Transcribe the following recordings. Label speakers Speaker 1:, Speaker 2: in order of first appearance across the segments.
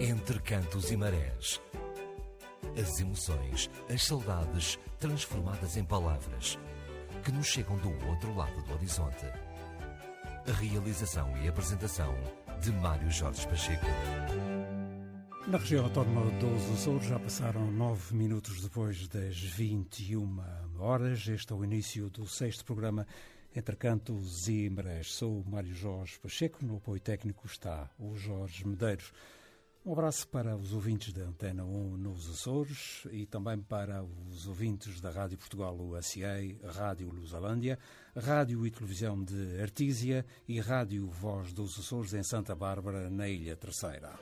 Speaker 1: Entre cantos e marés. As emoções, as saudades transformadas em palavras que nos chegam do outro lado do horizonte. A realização e apresentação de Mário Jorge Pacheco.
Speaker 2: Na região autónoma dos Açores já passaram nove minutos depois das 21 horas. Este é o início do sexto programa Entre Cantos e Marés. Sou o Mário Jorge Pacheco, no apoio técnico está o Jorge Medeiros. Um abraço para os ouvintes da Antena 1 nos Açores e também para os ouvintes da Rádio Portugal USA, Rádio Lusalândia, Rádio e Televisão de Artísia e Rádio Voz dos Açores em Santa Bárbara, na Ilha Terceira.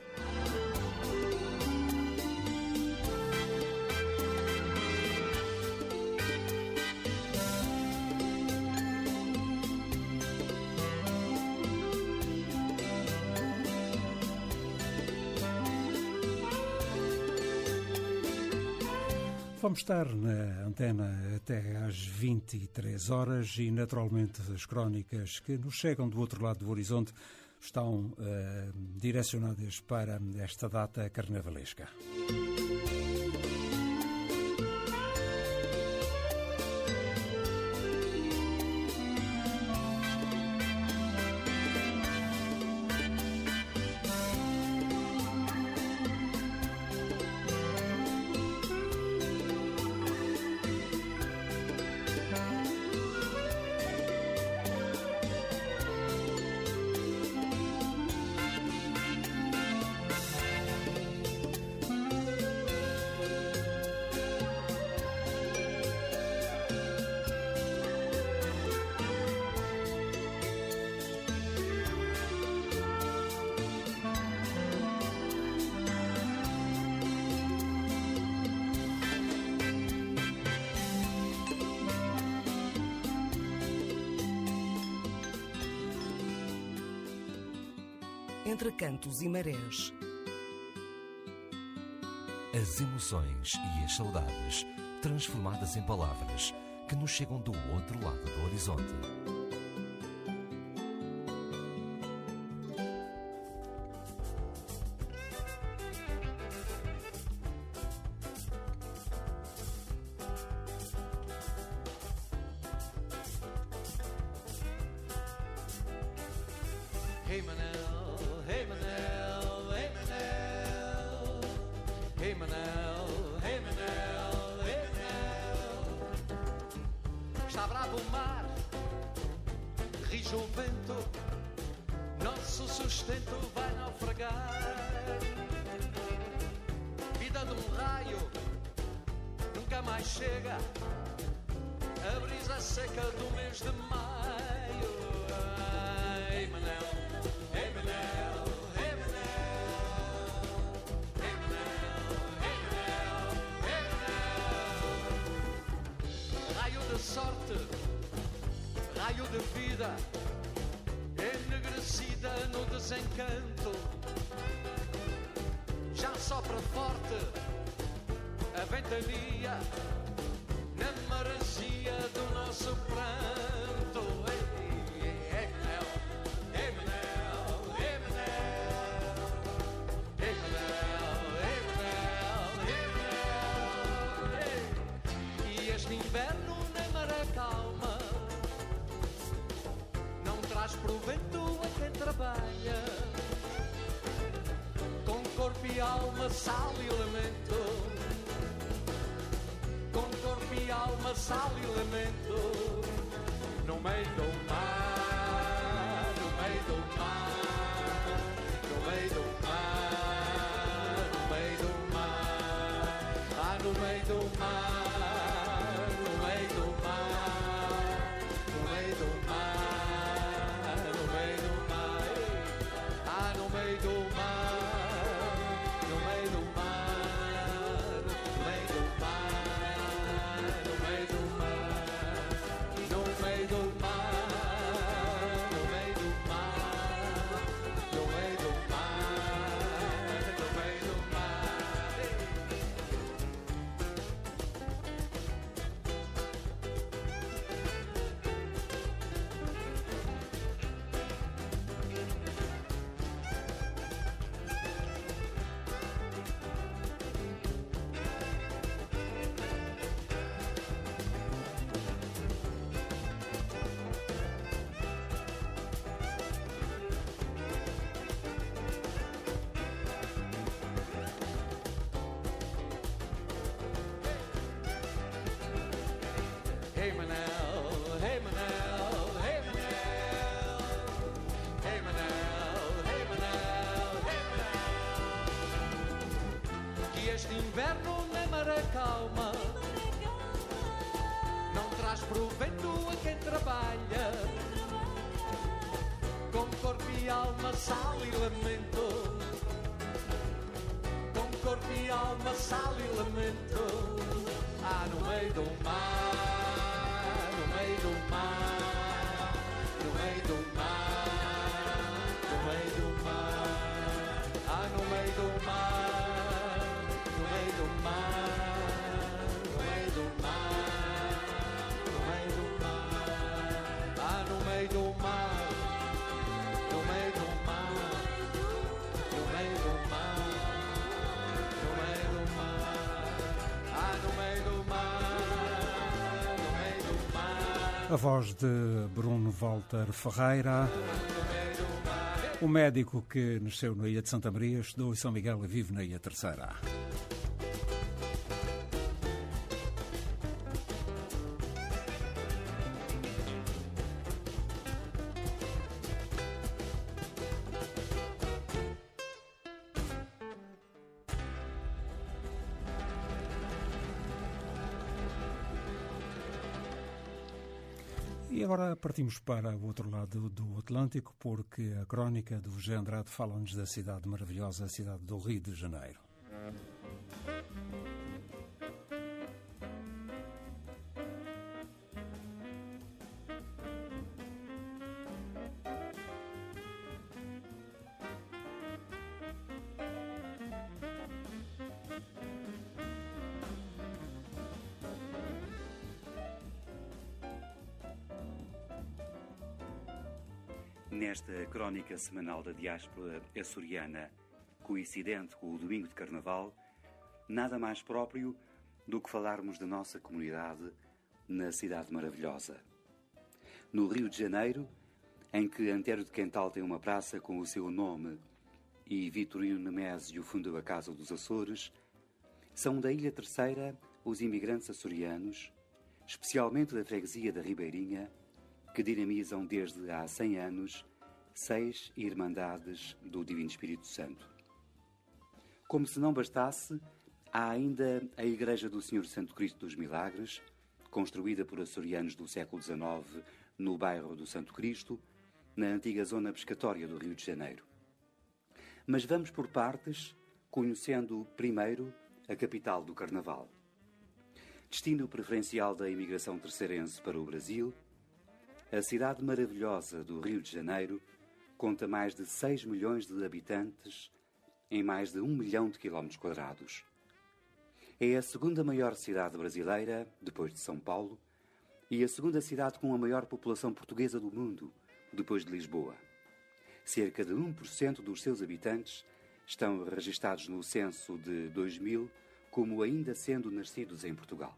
Speaker 2: Vamos estar na antena até às 23 horas e, naturalmente, as crónicas que nos chegam do outro lado do horizonte estão uh, direcionadas para esta data carnavalesca.
Speaker 1: Entre cantos e marés. As emoções e as saudades transformadas em palavras que nos chegam do outro lado do horizonte.
Speaker 3: Vento, nosso sustento vai naufragar. Vida de um raio, nunca mais chega, a brisa seca do mês de maio. Hey Manel. Hey Manel. Raio de sorte, raio de vida, enegrecida no desencanto. Já sopra forte a ventania na maresia do nosso pranto. E alma, sal e lamento. Com corpo e alma, sal e lamento no meio do mar, inverno nem maré calma. Não traz provento a quem trabalha. Com corpo e alma, sal e lamento. Com corpo e alma, sal e lamento. Ah, no meio do mar,
Speaker 2: A voz de Bruno Walter Ferreira, o médico que nasceu na Ilha de Santa Maria, estudou em São Miguel e vive na Ilha Terceira. Partimos para o outro lado do Atlântico, porque a crónica do José Andrade fala-nos da cidade maravilhosa, a cidade do Rio de Janeiro.
Speaker 4: Nesta crónica semanal da diáspora açoriana, coincidente com o domingo de Carnaval, nada mais próprio do que falarmos da nossa comunidade na cidade maravilhosa. No Rio de Janeiro, em que Antero de Quental tem uma praça com o seu nome e Vitorino Nemésio fundou a Casa dos Açores, são da Ilha Terceira os imigrantes açorianos, especialmente da freguesia da Ribeirinha, que dinamizam desde há 100 anos seis Irmandades do Divino Espírito Santo. Como se não bastasse, há ainda a Igreja do Senhor Santo Cristo dos Milagres, construída por açorianos do século XIX no bairro do Santo Cristo, na antiga zona pescatória do Rio de Janeiro. Mas vamos por partes, conhecendo primeiro a capital do Carnaval. Destino preferencial da imigração terceirense para o Brasil, a cidade maravilhosa do Rio de Janeiro conta mais de 6 milhões de habitantes em mais de 1 milhão de quilómetros quadrados. É a segunda maior cidade brasileira, depois de São Paulo, e a segunda cidade com a maior população portuguesa do mundo, depois de Lisboa. Cerca de 1% dos seus habitantes estão registados no censo de 2000 como ainda sendo nascidos em Portugal.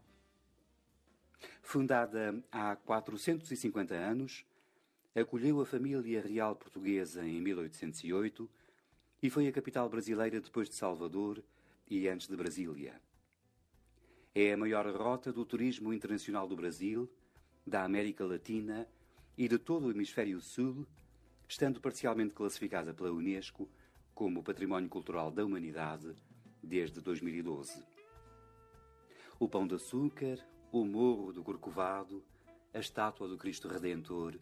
Speaker 4: Fundada há 450 anos, acolheu a família real portuguesa em 1808 e foi a capital brasileira depois de Salvador e antes de Brasília. É a maior rota do turismo internacional do Brasil, da América Latina e de todo o Hemisfério Sul, estando parcialmente classificada pela Unesco como Património Cultural da Humanidade desde 2012. O Pão de Açúcar, o Morro do Corcovado, a estátua do Cristo Redentor,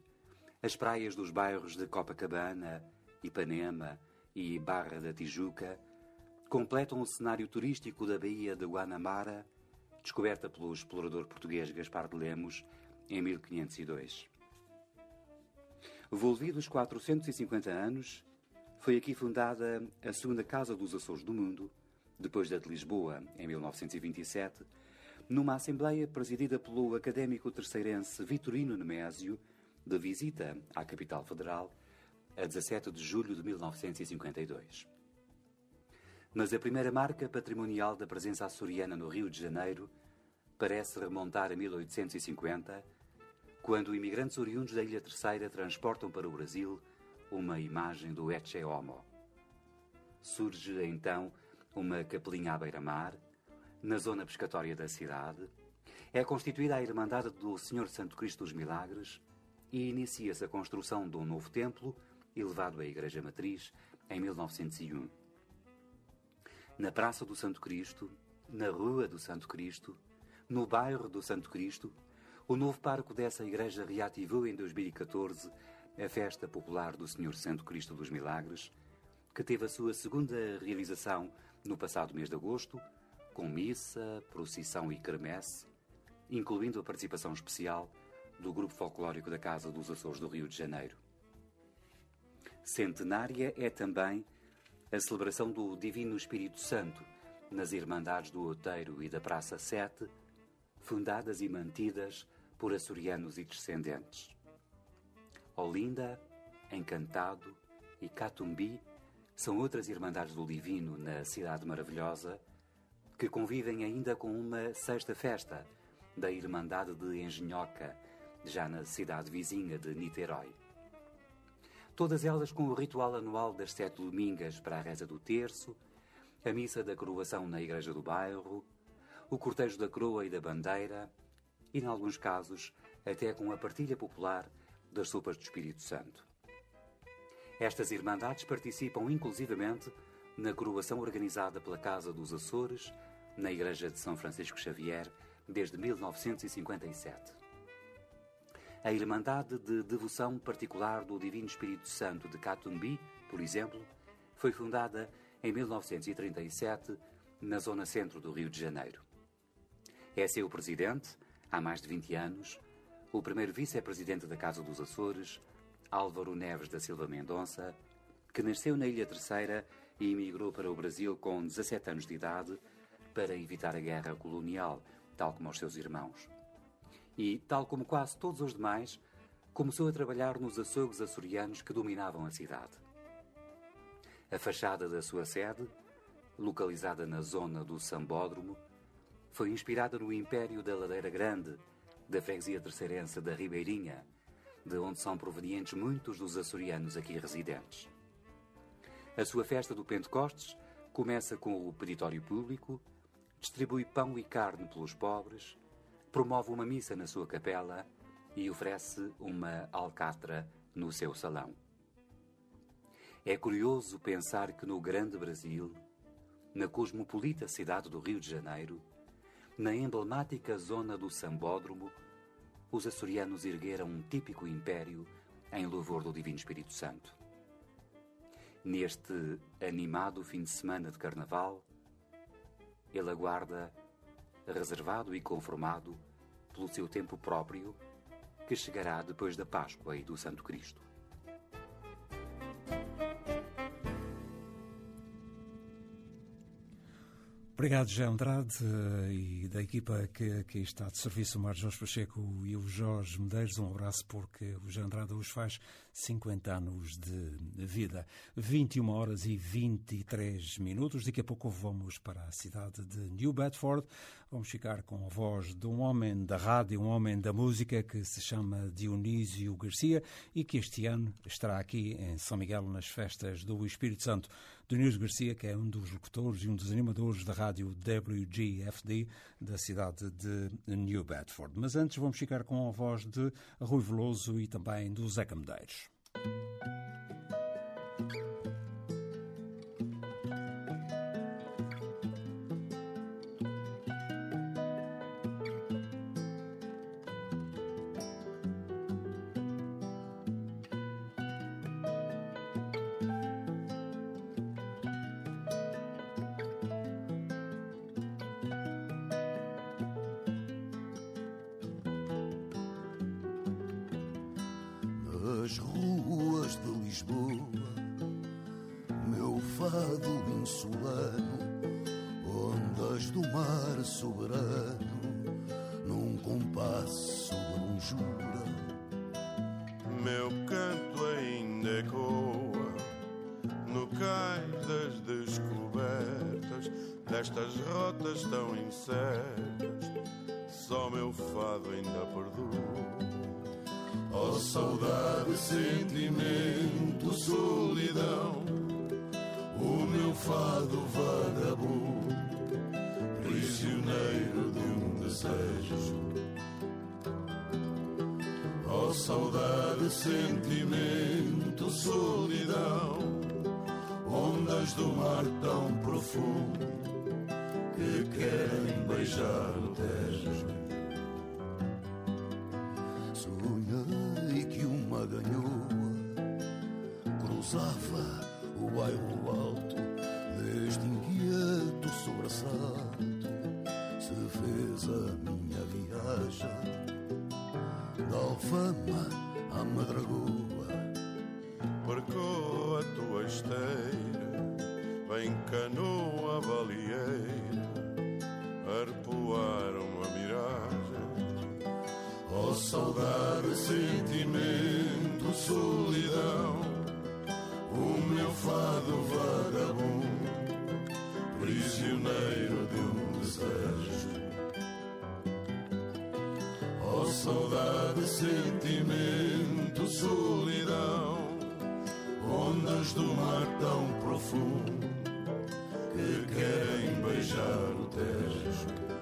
Speaker 4: as praias dos bairros de Copacabana, Ipanema e Barra da Tijuca completam o cenário turístico da Baía de Guanamara, descoberta pelo explorador português Gaspar de Lemos em 1502. Volvidos 450 anos, foi aqui fundada a segunda Casa dos Açores do Mundo, depois da de Lisboa, em 1927, numa assembleia presidida pelo académico terceirense Vitorino Nemésio, de visita à capital federal a 17 de julho de 1952. Mas a primeira marca patrimonial da presença açoriana no Rio de Janeiro parece remontar a 1850, quando imigrantes oriundos da Ilha Terceira transportam para o Brasil uma imagem do Ecce Homo. Surge então uma capelinha à beira-mar, na zona pescatória da cidade, é constituída a Irmandade do Senhor Santo Cristo dos Milagres e inicia-se a construção de um novo templo, elevado à Igreja Matriz, em 1901. Na Praça do Santo Cristo, na Rua do Santo Cristo, no bairro do Santo Cristo, o novo parco dessa igreja reativou em 2014 a Festa Popular do Senhor Santo Cristo dos Milagres, que teve a sua segunda realização no passado mês de agosto, com missa, procissão e quermesse, incluindo a participação especial do Grupo Folclórico da Casa dos Açores do Rio de Janeiro. Centenária é também a celebração do Divino Espírito Santo nas Irmandades do Outeiro e da Praça 7, fundadas e mantidas por açorianos e descendentes. Olinda, Encantado e Catumbi são outras Irmandades do Divino na Cidade Maravilhosa que convivem ainda com uma sexta festa da Irmandade de Engenhoca, já na cidade vizinha de Niterói. Todas elas com o ritual anual das sete domingas para a reza do terço, a missa da coroação na igreja do bairro, o cortejo da coroa e da bandeira e, em alguns casos, até com a partilha popular das sopas do Espírito Santo. Estas Irmandades participam inclusivamente na coroação organizada pela Casa dos Açores, na Igreja de São Francisco Xavier, desde 1957. A Irmandade de Devoção Particular do Divino Espírito Santo de Catumbi, por exemplo, foi fundada em 1937 na zona centro do Rio de Janeiro. É seu presidente, há mais de 20 anos, o primeiro vice-presidente da Casa dos Açores, Álvaro Neves da Silva Mendonça, que nasceu na Ilha Terceira e emigrou para o Brasil com 17 anos de idade para evitar a guerra colonial, tal como os seus irmãos. E, tal como quase todos os demais, começou a trabalhar nos açougues açorianos que dominavam a cidade. A fachada da sua sede, localizada na zona do Sambódromo, foi inspirada no Império da Ladeira Grande, da freguesia terceirense da Ribeirinha, de onde são provenientes muitos dos açorianos aqui residentes. A sua festa do Pentecostes começa com o peditório público, distribui pão e carne pelos pobres, promove uma missa na sua capela e oferece uma alcatra no seu salão. É curioso pensar que no grande Brasil, na cosmopolita cidade do Rio de Janeiro, na emblemática zona do Sambódromo, os açorianos ergueram um típico império em louvor do Divino Espírito Santo. Neste animado fim de semana de Carnaval, ele aguarda, reservado e conformado pelo seu tempo próprio, que chegará depois da Páscoa e do Santo Cristo.
Speaker 2: Obrigado, José Andrade, e da equipa que, que está de serviço, o Mário Jorge Pacheco e o Jorge Medeiros. Um abraço, porque o José Andrade hoje faz 50 anos de vida. 21 horas e 23 minutos. Daqui a pouco vamos para a cidade de New Bedford. Vamos ficar com a voz de um homem da rádio, um homem da música que se chama Dionísio Garcia e que este ano estará aqui em São Miguel nas festas do Espírito Santo. Dionísio Garcia, que é um dos locutores e um dos animadores da rádio WGFD da cidade de New Bedford. Mas antes vamos ficar com a voz de Rui Veloso e também do Zeca Medeiros.
Speaker 5: Compasso de um jura.
Speaker 6: Meu canto ainda ecoa no cais das descobertas destas rotas tão incertas. Só meu fado ainda perdura.
Speaker 5: Oh, saudade, sentimento, solidão, o meu fado vagabundo, prisioneiro de um desejo. Sentimento, solidão, ondas do mar tão profundo, que que querem beijar o Tejo. Sonhei que uma ganhoa cruzava saudade, sentimento, solidão, ondas do mar tão profundo que querem beijar o Tejo.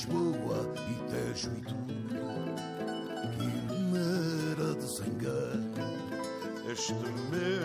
Speaker 5: Lisboa e Tejo e tudo, quimera de sangano.
Speaker 6: Este meu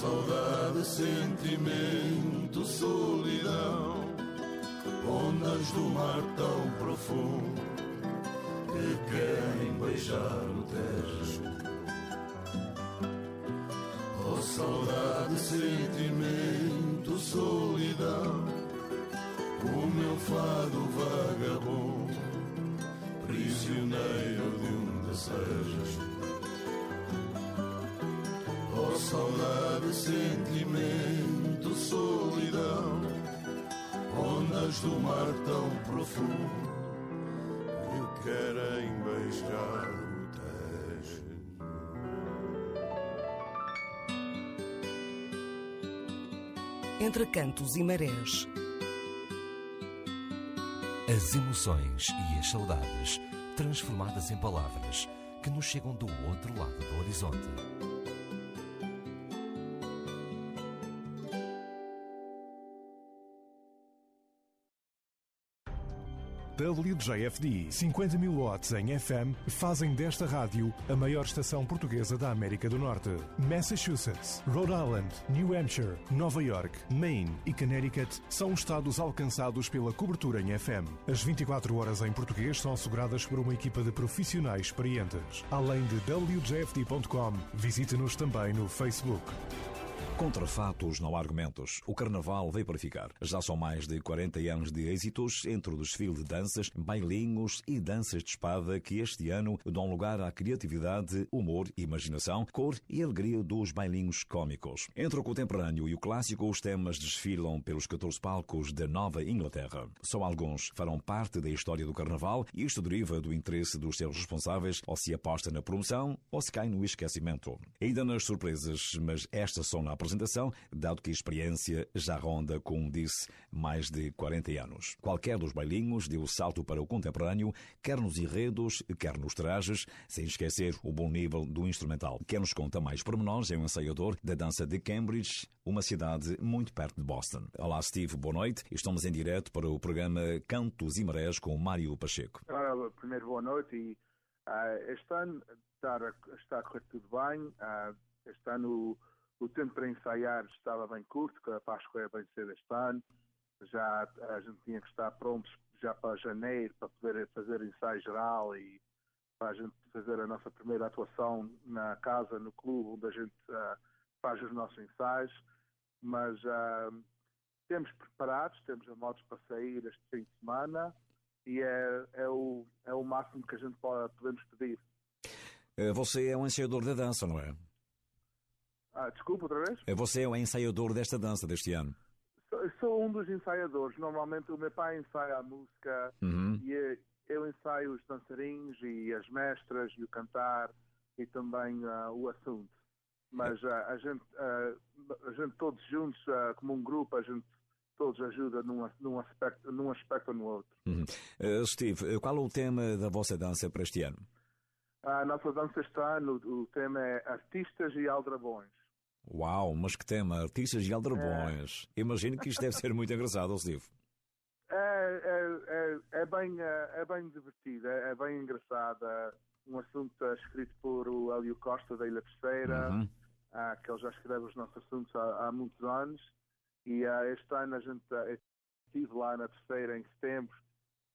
Speaker 5: saudade, sentimento, solidão, ondas do mar tão profundo que querem beijar o Tejo. Oh, saudade, sentimento, solidão, o meu fado vagabundo, prisioneiro de um desejo. Oh, saudade, sentimento, solidão, ondas do mar tão profundo que querem beijar o Tejo.
Speaker 7: Entre cantos e marés.
Speaker 1: As emoções e as saudades transformadas em palavras que nos chegam do outro lado do horizonte.
Speaker 8: WJFD 50 mil watts em FM fazem desta rádio a maior estação portuguesa da América do Norte. Massachusetts, Rhode Island, New Hampshire, Nova York, Maine e Connecticut são os estados alcançados pela cobertura em FM. As 24 horas em português são asseguradas por uma equipa de profissionais experientes. Além de WJFD.com, visite-nos também no Facebook.
Speaker 9: Contra fatos não há argumentos. O carnaval veio para ficar. Já são mais de 40 anos de êxitos entre o desfile de danças, bailinhos e danças de espada que este ano dão lugar à criatividade, humor, imaginação, cor e alegria dos bailinhos cômicos. Entre o contemporâneo e o clássico, os temas desfilam pelos 14 palcos da Nova Inglaterra. Só alguns farão parte da história do carnaval e isto deriva do interesse dos seus responsáveis ou se aposta na promoção ou se cai no esquecimento. Ainda nas surpresas, mas estas são na apresentação, dado que a experiência já ronda, como disse, mais de 40 anos. Qualquer dos bailinhos deu salto para o contemporâneo, quer nos enredos, quer nos trajes, sem esquecer o bom nível do instrumental. Quem nos conta mais pormenores é o ensaiador da dança de Cambridge, uma cidade muito perto de Boston. Olá, Steve, boa noite. Estamos em direto para o programa Cantos e Marés com Mário Pacheco.
Speaker 10: Ora, primeiro, boa noite. E, ah, este ano está a, está correr tudo bem. Ah, este ano o, tempo para ensaiar estava bem curto, que a Páscoa é bem cedo este ano. Já a gente tinha que estar prontos já para janeiro para poder fazer ensaio geral e para a gente fazer a nossa primeira atuação na casa, no clube, onde a gente uh, faz os nossos ensaios. Mas uh, temos preparados, temos a motos para sair este fim de semana e é, é, o, é o máximo que a gente pode, podemos pedir.
Speaker 9: Eh, você é um ensaiador da dança, não é?
Speaker 10: Ah, desculpa outra vez?
Speaker 9: Eh, você é um ensaiador desta dança deste ano?
Speaker 10: Sou, sou um dos ensaiadores. Normalmente o meu pai ensaia a música
Speaker 9: uhum.
Speaker 10: e eu ensaio os dançarinos e as mestras e o cantar e também uh, o assunto. Mas uh, a, gente, uh, a gente todos juntos, como um grupo, a gente todos ajuda num, num, aspecto, num aspecto ou no outro.
Speaker 9: Uhum. Steve, qual é o tema da vossa dança para este ano?
Speaker 10: A nossa dança este ano, o tema é Artistas e Aldrabões.
Speaker 9: Uau, mas que tema, Artistas e Aldrabões. É. Imagino que isto deve ser muito engraçado, Steve.
Speaker 10: É, é, é, é, bem, é, é bem divertido, é, é bem engraçado. É um assunto escrito por o Hélio Costa da Ilha Terceira,
Speaker 9: uhum.
Speaker 10: Ah, que ele já escreve os nossos assuntos há, há muitos anos. E uh, este ano a gente estive lá na Terceira em setembro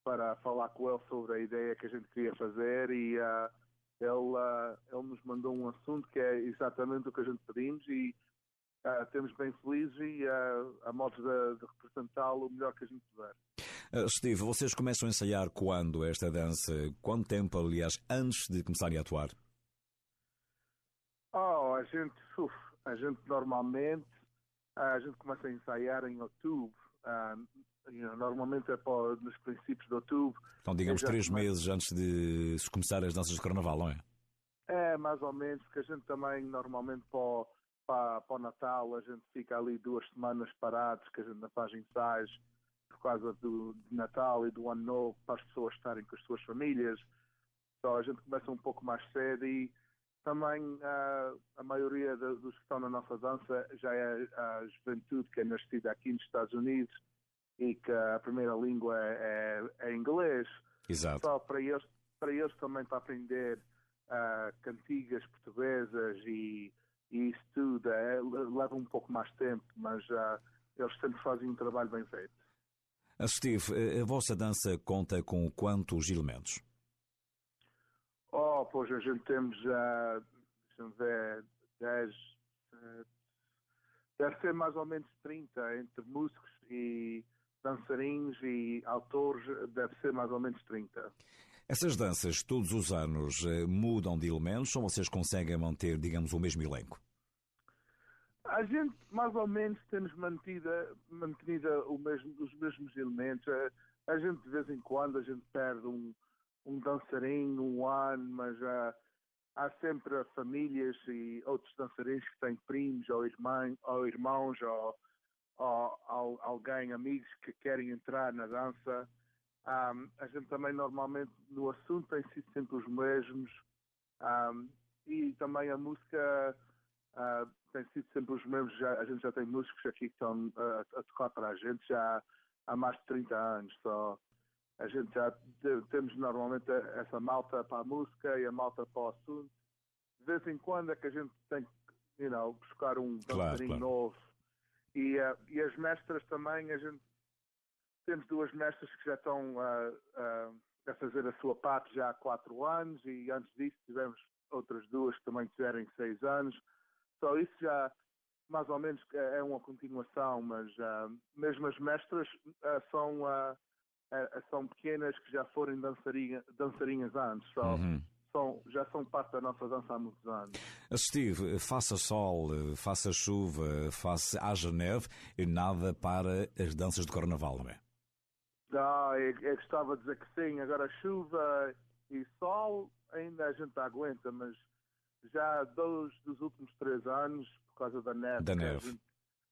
Speaker 10: para falar com ele sobre a ideia que a gente queria fazer e uh, ele, ele nos mandou um assunto que é exatamente o que a gente pedimos e Uh, temos bem felizes e uh, a modo de, de representá-lo o melhor que a gente puder.
Speaker 9: Uh, Steve, vocês começam a ensaiar quando esta dança? Quanto tempo, aliás, antes de começarem a atuar?
Speaker 10: Oh, a gente, uf, a gente normalmente a gente começa a ensaiar em outubro. Know, normalmente é para, nos princípios de outubro.
Speaker 9: Então, digamos, três começa... meses antes de se começar as danças de carnaval, não é?
Speaker 10: É, mais ou menos, porque a gente também normalmente para para, para o Natal a gente fica ali duas semanas parados, que a gente não faz ensaios por causa do Natal e do Ano Novo, para as pessoas estarem com as suas famílias. Então a gente começa um pouco mais cedo e também uh, a maioria de, dos que estão na nossa dança já é a juventude que é nascida aqui nos Estados Unidos e que a primeira língua é, é, é inglês.
Speaker 9: Exato.
Speaker 10: Só para eles, para eles também para aprender uh, cantigas portuguesas e e isso tudo é, leva um pouco mais tempo, mas uh, eles sempre fazem um trabalho bem feito.
Speaker 9: A Steve, a vossa dança conta com quantos elementos?
Speaker 10: Oh, pois a gente temos, uh, deixa-me ver, 10, uh, deve ser mais ou menos 30, entre músicos e dançarinos e autores, deve ser mais ou menos 30.
Speaker 9: Essas danças, todos os anos, eh, mudam de elementos ou vocês conseguem manter, digamos, o mesmo elenco?
Speaker 10: A gente, mais ou menos, temos mantida, o mesmo, os mesmos elementos. A, a, gente, de vez em quando, a gente perde um, um dançarino, um ano, mas uh, há sempre famílias e outros dançarinos que têm primos ou, irmãos ou irmãos ou, ou, alguém, amigos que querem entrar na dança. Um, a gente também normalmente no assunto tem sido sempre os mesmos um, e também a música uh, tem sido sempre os mesmos. Já, a gente já tem músicos aqui que estão uh, a tocar para a gente já há mais de 30 anos. Só a gente já temos normalmente essa malta para a música e a malta para o assunto. De vez em quando é que a gente tem que you know, buscar um dançarino claro, claro. novo. E, uh, e as mestras também, a gente temos duas mestras que já estão uh, uh, a fazer a sua parte já há quatro anos e antes disso tivemos outras duas que também tiveram seis anos. Só isso já mais ou menos é uma continuação, mas uh, mesmo as mestras são, são pequenas que já foram dançarinha, dançarinhas antes. Só, uhum. São, já são parte da nossa dança há muitos anos.
Speaker 9: Steve, faça sol, faça chuva, faça haja neve e nada para as danças de carnaval, não é?
Speaker 10: Ah, eu, eu gostava de dizer que sim. Agora chuva e sol ainda a gente aguenta, mas já dois dos últimos três anos, por causa da neve,
Speaker 9: da neve.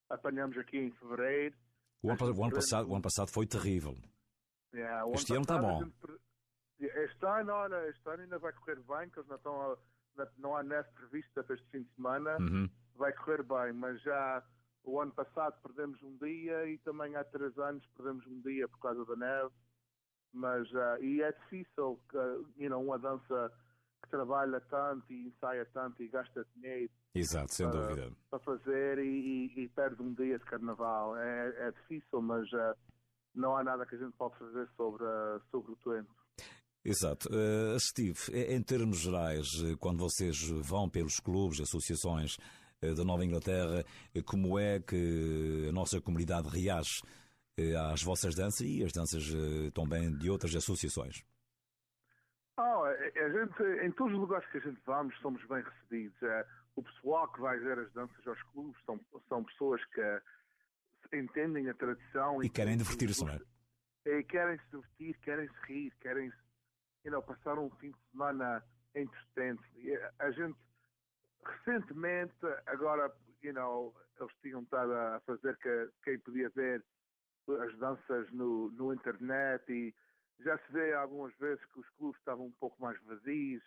Speaker 10: apanhamos aqui em fevereiro.
Speaker 9: O ano, o ano, passado, o ano passado foi terrível.
Speaker 10: Yeah,
Speaker 9: este ano está bom.
Speaker 10: Este ano, olha, este ano ainda vai correr bem, que eles não, estão a, não há neve prevista para este fim de semana.
Speaker 9: Uhum.
Speaker 10: Vai correr bem, mas já o ano passado perdemos um dia e também há três anos perdemos um dia por causa da neve. Mas, uh, e é difícil que, you know, uma dança que trabalha tanto e ensaia tanto e gasta dinheiro.
Speaker 9: Exato, sem
Speaker 10: para,
Speaker 9: dúvida.
Speaker 10: Para fazer e, e, e, perde um dia de carnaval. É, é difícil, mas uh, não há nada que a gente possa fazer sobre, uh, sobre o tempo.
Speaker 11: Exato. Uh, Steve, em termos gerais, quando vocês vão pelos clubes, associações da Nova Inglaterra, como é que a nossa comunidade reage às vossas danças e às danças também de outras associações?
Speaker 10: Oh, a gente, em todos os lugares que a gente vamos, somos bem recebidos. É, o pessoal que vai ver as danças aos clubes são, são pessoas que entendem a tradição
Speaker 11: e, e querem divertir-se, não é?
Speaker 10: E querem se divertir, querem se rir, querem you know, passar um fim de semana entretente. A gente, recentemente, agora, you know, eles tinham estado a fazer que quem podia ver as danças no, no internet e já se vê algumas vezes que os clubes estavam um pouco mais vazios,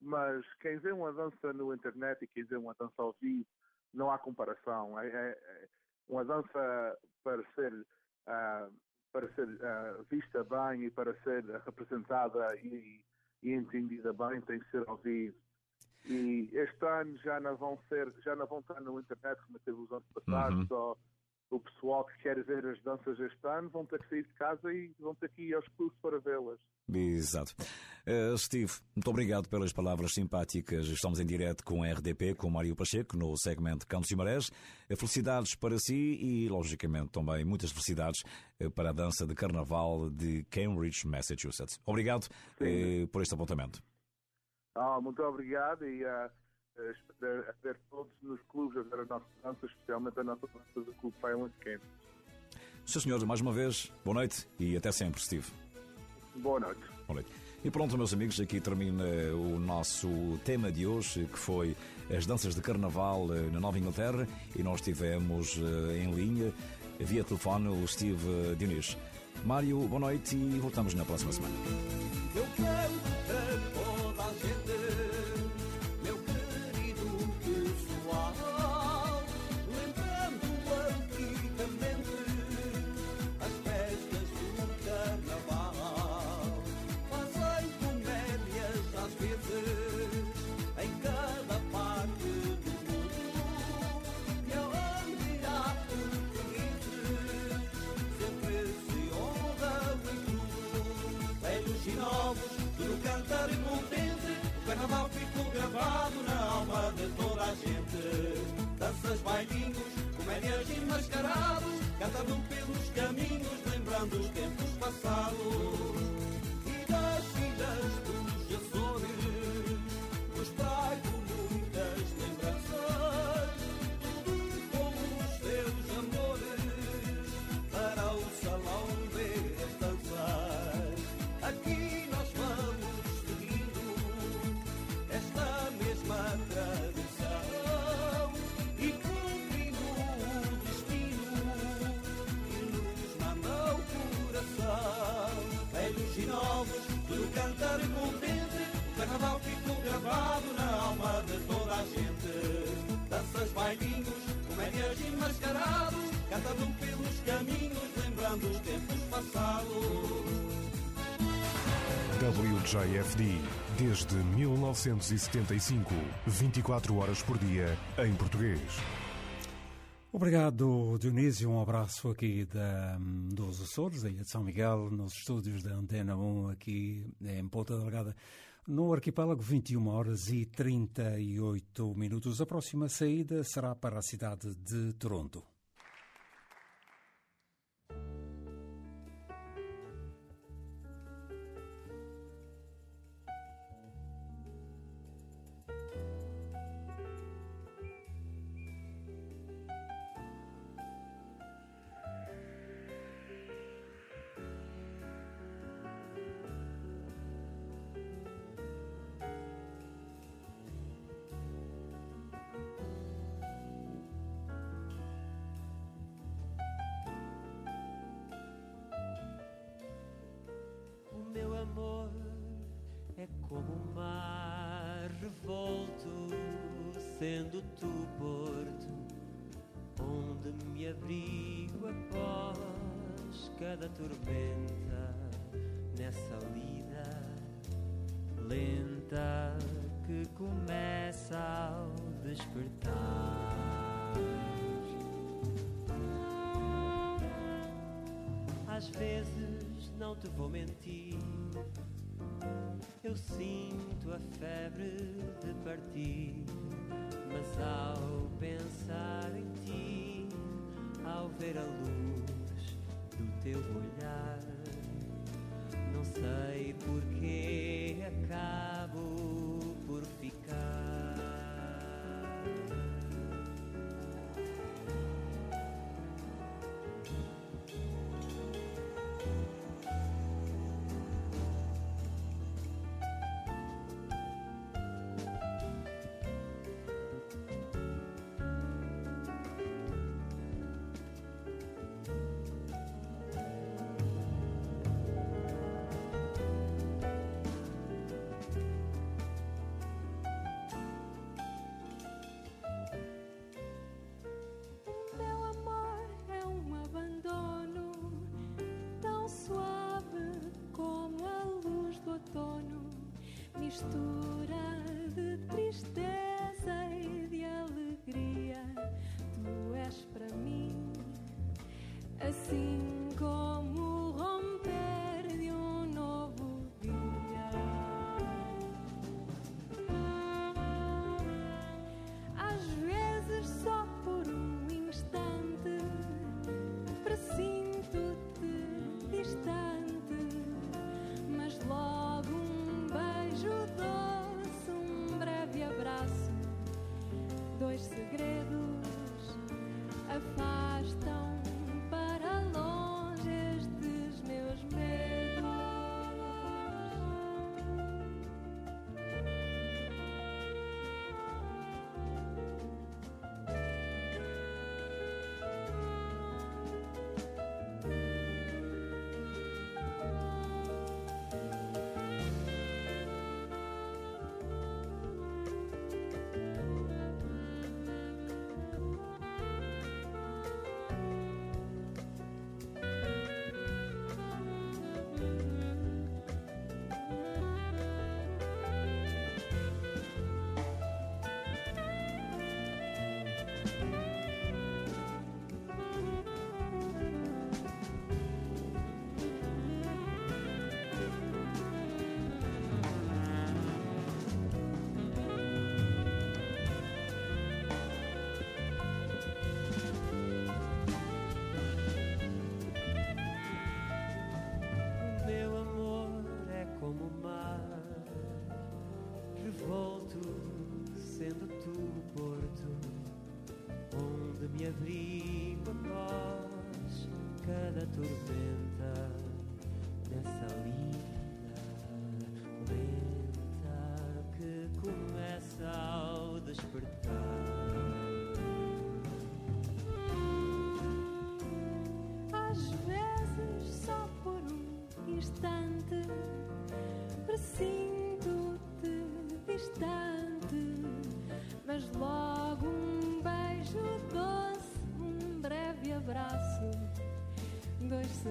Speaker 10: mas quem vê uma dança no internet e quem vê uma dança ao vivo, não há comparação. É, é, é uma dança para ser, uh, para ser uh, vista bem e para ser representada e, e, entendida bem tem que ser ao vivo. E este ano já não vão ser, já não vão estar no internet como teve os anos passados, uhum. só o pessoal que quer ver as danças este ano vão ter que sair de casa e vão ter que ir aos clubes para vê-las.
Speaker 11: Exato. Uh, Steve, muito obrigado pelas palavras simpáticas. Estamos em direto com a RDP, com Mário Pacheco, no segmento Campos e Marés. Eh, felicidades para si e, logicamente, também muitas felicidades eh, para a dança de carnaval de Cambridge, Massachusetts. Obrigado uh, por este apontamento.
Speaker 10: Ah, muito obrigado e uh, a ver todos nos clubes, a ver a nossa dança, especialmente a nossa dança do Clube Violence Camp.
Speaker 11: Sr. Senhor, mais uma vez, boa noite e até sempre, Steve.
Speaker 10: Boa noite.
Speaker 11: Boa noite. E pronto, meus amigos, aqui termina o nosso tema de hoje, que foi as danças de carnaval eh, na Nova Inglaterra, e nós tivemos eh, em linha, via telefone, o Steve Diniz. Mário, boa noite e voltamos na próxima semana. Bailinhos, comédias e mascarados, cantando pelos caminhos, lembrando os tempos passados. Lembrando os tempos passados. WJFD, desde 1975, 24 horas por dia, em português.
Speaker 3: Obrigado, Dionísio. Um abraço aqui da, dos Açores, da Ilha de São Miguel, nos estúdios da Antena 1, aqui em Ponta Delgada, no arquipélago, 21 horas e 38 minutos. A próxima saída será para a cidade de Toronto.
Speaker 12: Do tu porto onde me abrigo após cada tormenta nessa lida lenta que começa ao despertar. Às vezes não te vou mentir eu sinto
Speaker 13: a febre de partir, mas ao pensar em ti, ao ver a luz do teu olhar, não sei mistura de tristeza e de alegria. Tu és para mim assim como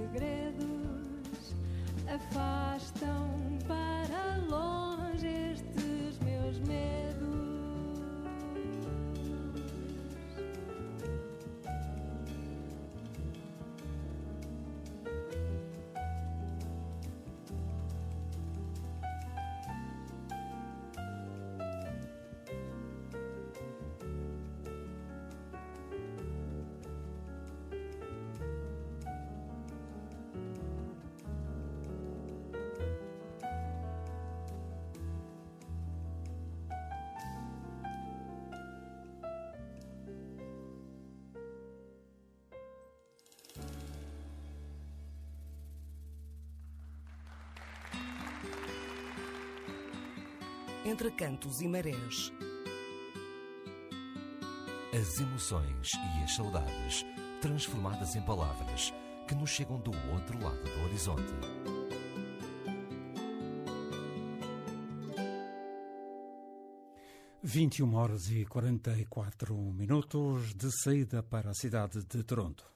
Speaker 13: dois
Speaker 7: Entre cantos e marés.
Speaker 1: As emoções e as saudades transformadas em palavras que nos chegam do outro lado do horizonte.
Speaker 2: Vinte e uma horas e quarenta e quatro minutos de saída para a cidade de Toronto.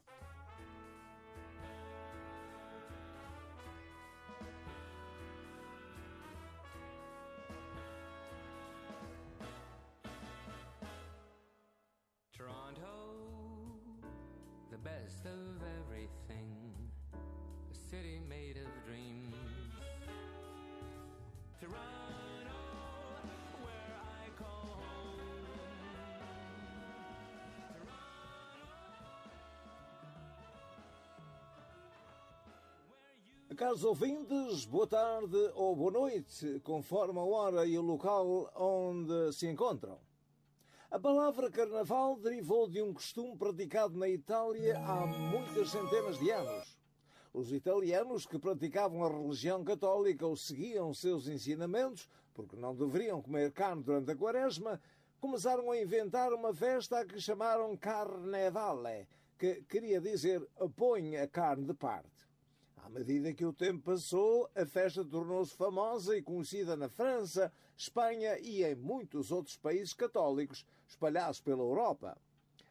Speaker 14: Caros ouvintes, boa tarde ou boa noite, conforme a hora e o local onde se encontram. A palavra carnaval derivou de um costume praticado na Itália há muitas centenas de anos. Os italianos que praticavam a religião católica ou seguiam seus ensinamentos, porque não deveriam comer carne durante a quaresma, começaram a inventar uma festa a que chamaram Carnevale, que queria dizer põe a carne de parte. À medida que o tempo passou, a festa tornou-se famosa e conhecida na França, Espanha e em muitos outros países católicos espalhados pela Europa.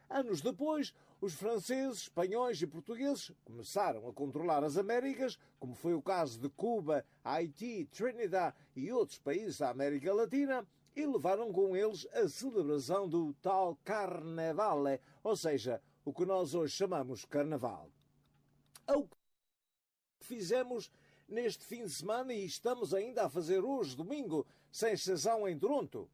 Speaker 14: Anos depois, os franceses, espanhóis e portugueses começaram a controlar as Américas, como foi o caso de Cuba, Haiti, Trinidad e outros países da América Latina, e levaram com eles a celebração do tal Carnevale, ou seja, o que nós hoje chamamos Carnaval. Ao fizemos neste fim de semana e estamos ainda a fazer hoje, domingo, sem exceção em Toronto.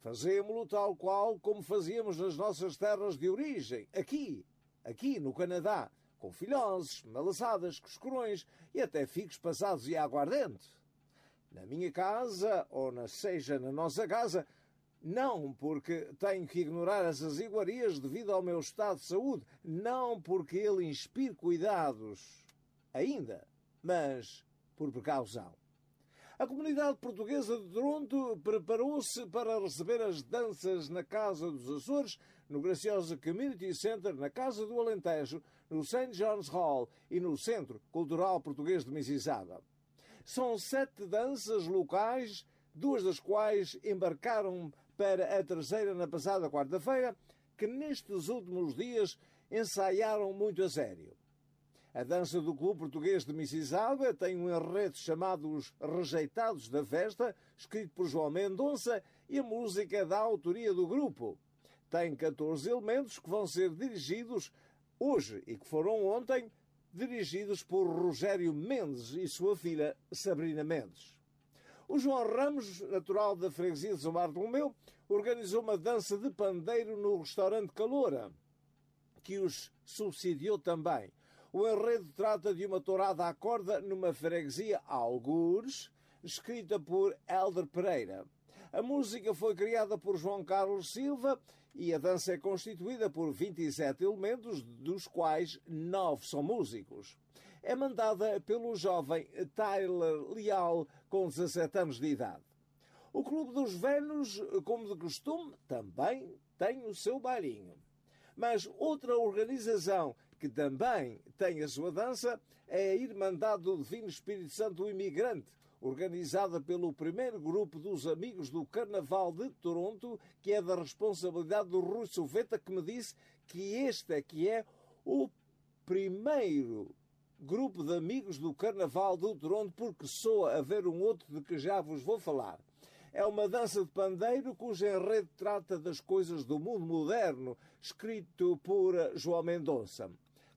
Speaker 14: Fazemos-lo tal qual como fazíamos nas nossas terras de origem, aqui, aqui no Canadá, com filhoses, malaçadas, coscorões e até figos passados e aguardente. Na minha casa, ou na seja na nossa casa, não porque tenho que ignorar essas iguarias devido ao meu estado de saúde, não porque ele inspire cuidados, ainda, mas por precaução. A comunidade portuguesa de Toronto preparou-se para receber as danças na Casa dos Açores, no gracioso Community Center, na Casa do Alentejo, no St. John's Hall e no Centro Cultural Português de Mississauga. São sete danças locais, duas das quais embarcaram para a terceira na passada quarta-feira, que nestes últimos dias ensaiaram muito a sério. A dança do Clube Português de Mississauga tem um enredo chamado Os Rejeitados da Festa, escrito por João Mendonça, e a música da autoria do grupo. Tem 14 elementos que vão ser dirigidos hoje e que foram ontem dirigidos por Rogério Mendes e sua filha Sabrina Mendes. O João Ramos, natural da freguesia de São Bartolomeu, organizou uma dança de pandeiro no restaurante Caloura, que os subsidiou também. O enredo trata de uma tourada à corda numa freguesia algures, escrita por Helder Pereira. A música foi criada por João Carlos Silva e a dança é constituída por 27 elementos, dos quais nove são músicos. É mandada pelo jovem Tyler Leal, com 17 anos de idade. O Clube dos Velhos, como de costume, também tem o seu bailinho. Mas outra organização que também tem a sua dança, é a Irmandade do Divino Espírito Santo do Imigrante, organizada pelo primeiro grupo dos Amigos do Carnaval de Toronto, que é da responsabilidade do Rui Silveta, que me disse que este é que é o primeiro grupo de amigos do Carnaval de Toronto, porque soa haver um outro de que já vos vou falar. É uma dança de pandeiro cujo enredo trata das coisas do mundo moderno, escrito por João Mendonça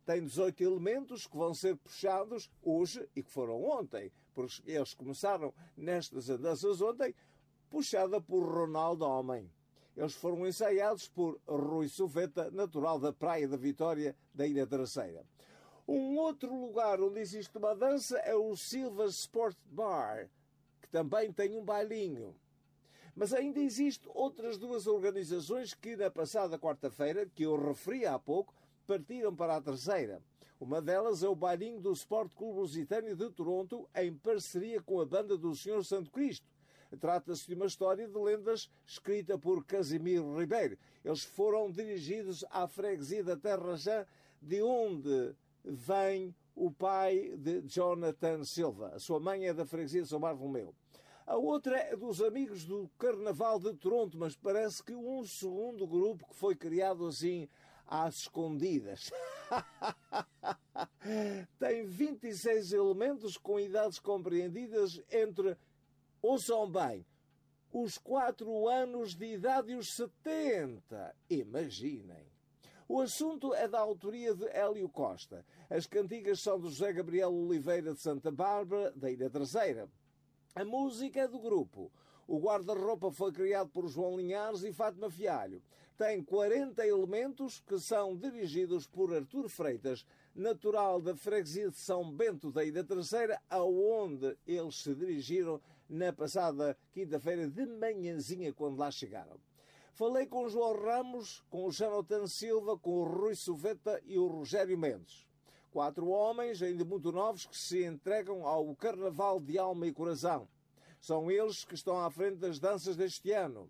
Speaker 14: tem 18 elementos que vão ser puxados hoje e que foram ontem, porque eles começaram nestas andanças ontem, puxada por Ronaldo Homem. Eles foram ensaiados por Rui Soveta, natural da Praia da Vitória, da Ilha Terceira. Um outro lugar onde existe uma dança é o Silva Sport Bar, que também tem um bailinho. Mas ainda existem outras duas organizações que, na passada quarta-feira, que eu referi há pouco, partiram para a terceira. Uma delas é o bailinho do Sport Clube Lusitânio de Toronto, em parceria com a banda do Senhor Santo Cristo. Trata-se de uma história de lendas escrita por Casimiro Ribeiro. Eles foram dirigidos à freguesia da Terra Já, de onde vem o pai de Jonathan Silva. A sua mãe é da freguesia de São Bartolomeu. A outra é dos amigos do Carnaval de Toronto, mas parece que um segundo grupo que foi criado assim às escondidas. Tem 26 elementos com idades compreendidas entre, ouçam bem, os 4 anos de idade e os 70. Imaginem. O assunto é da autoria de Hélio Costa. As cantigas são de José Gabriel Oliveira de Santa Bárbara, da Ilha Terceira. A música é do grupo. O guarda-roupa foi criado por João Linhares e Fátima Fialho. Tem 40 elementos que são dirigidos por Artur Freitas, natural da freguesia de São Bento da Ilha Terceira, aonde eles se dirigiram na passada quinta-feira de manhãzinha, quando lá chegaram. Falei com o João Ramos, com o Jonathan Silva, com o Rui Suveta e o Rogério Mendes. Quatro homens, ainda muito novos, que se entregam ao Carnaval de Alma e Coração. São eles que estão à frente das danças deste ano.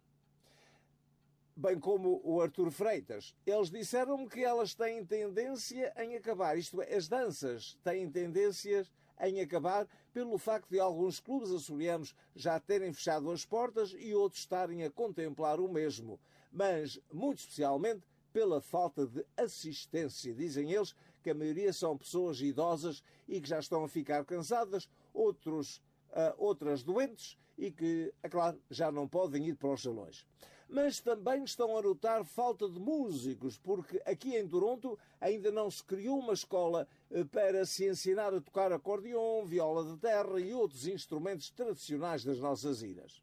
Speaker 14: Bem como o Arthur Freitas. Eles disseram-me que elas têm tendência em acabar. Isto é, as danças têm tendências em acabar pelo facto de alguns clubes açorianos já terem fechado as portas e outros estarem a contemplar o mesmo, mas muito especialmente pela falta de assistência. Dizem eles que a maioria são pessoas idosas e que já estão a ficar cansadas, outros, uh, outras doentes e que, é claro, já não podem ir para os salões mas também estão a notar falta de músicos, porque aqui em Toronto ainda não se criou uma escola eh, para se ensinar a tocar acordeon, viola de terra e outros instrumentos tradicionais das nossas ilhas.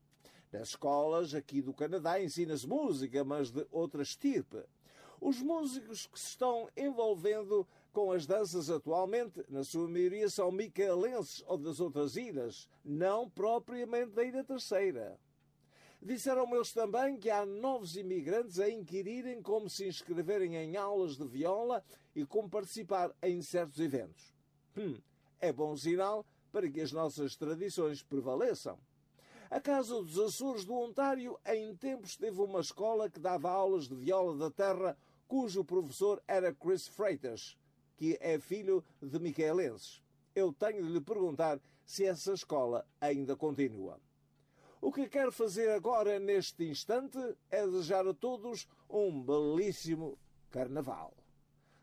Speaker 14: Nas escolas aqui do Canadá ensina-se música, mas de outra estirpe. Os músicos que se estão envolvendo com as danças atualmente, na sua maioria, são micaelenses ou das outras ilhas, não propriamente da Ilha Terceira. Disseram eles também que há novos imigrantes a inquirirem como se inscreverem em aulas de viola e como participar em certos eventos. Hum, é bom sinal para que as nossas tradições prevaleçam. A Casa dos Açores do Ontário, em tempos, teve uma escola que dava aulas de viola da terra, cujo professor era Chris Freitas, que é filho de micaelenses. Eu tenho de lhe perguntar se essa escola ainda continua. O que quero fazer agora, neste instante, é desejar a todos um belíssimo Carnaval.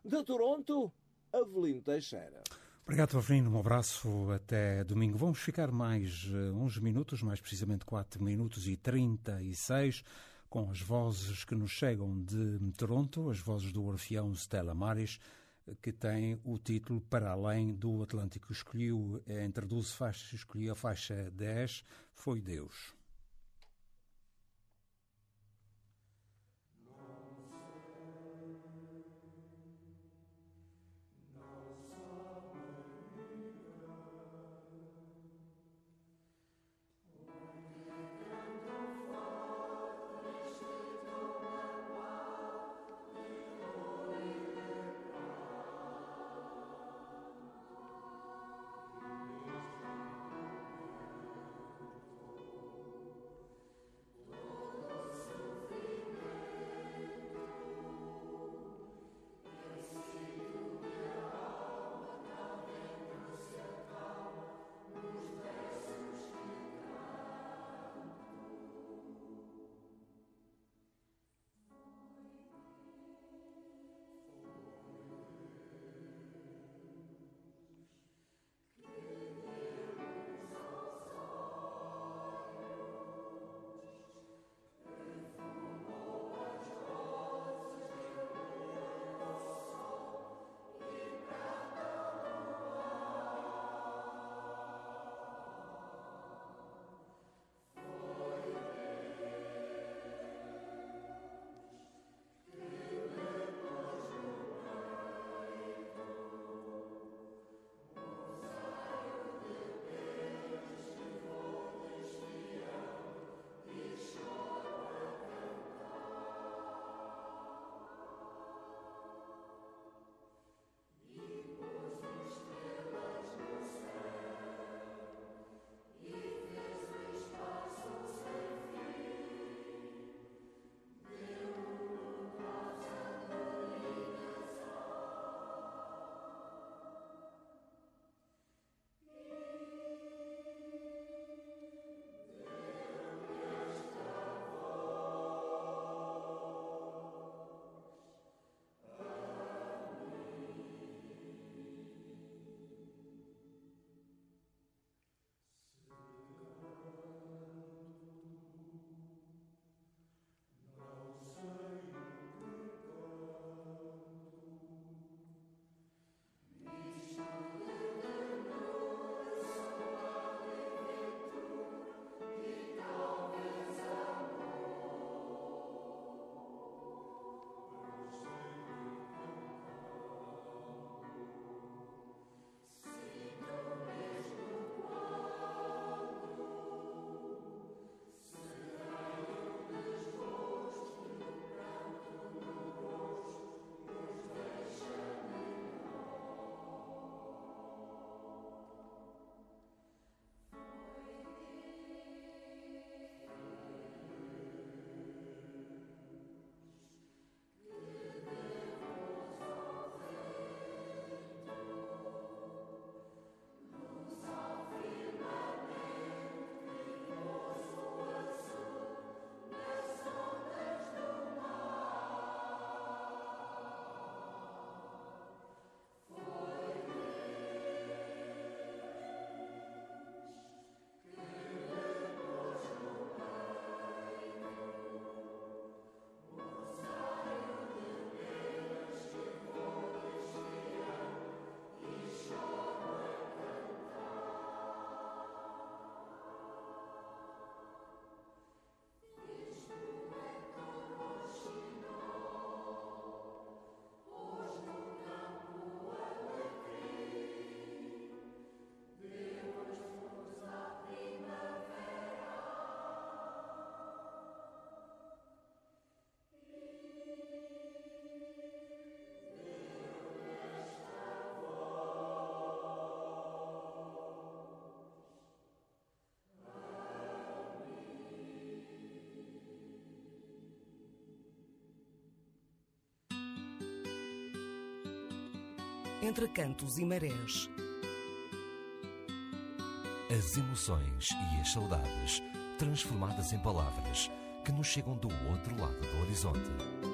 Speaker 14: De Toronto, Avelino Teixeira.
Speaker 2: Obrigado, Avelino. Um abraço até domingo. Vamos ficar mais uh, uns minutos, mais precisamente 4 minutos e 36, com as vozes que nos chegam de Toronto, as vozes do Orfeão Stella Maris que tem o título Para Além do Atlântico. Escolheu, eh, entre 12 faixas, escolheu a faixa 10, Foi Deus.
Speaker 7: Entre cantos e marés.
Speaker 1: As emoções e as saudades transformadas em palavras que nos chegam do outro lado do horizonte.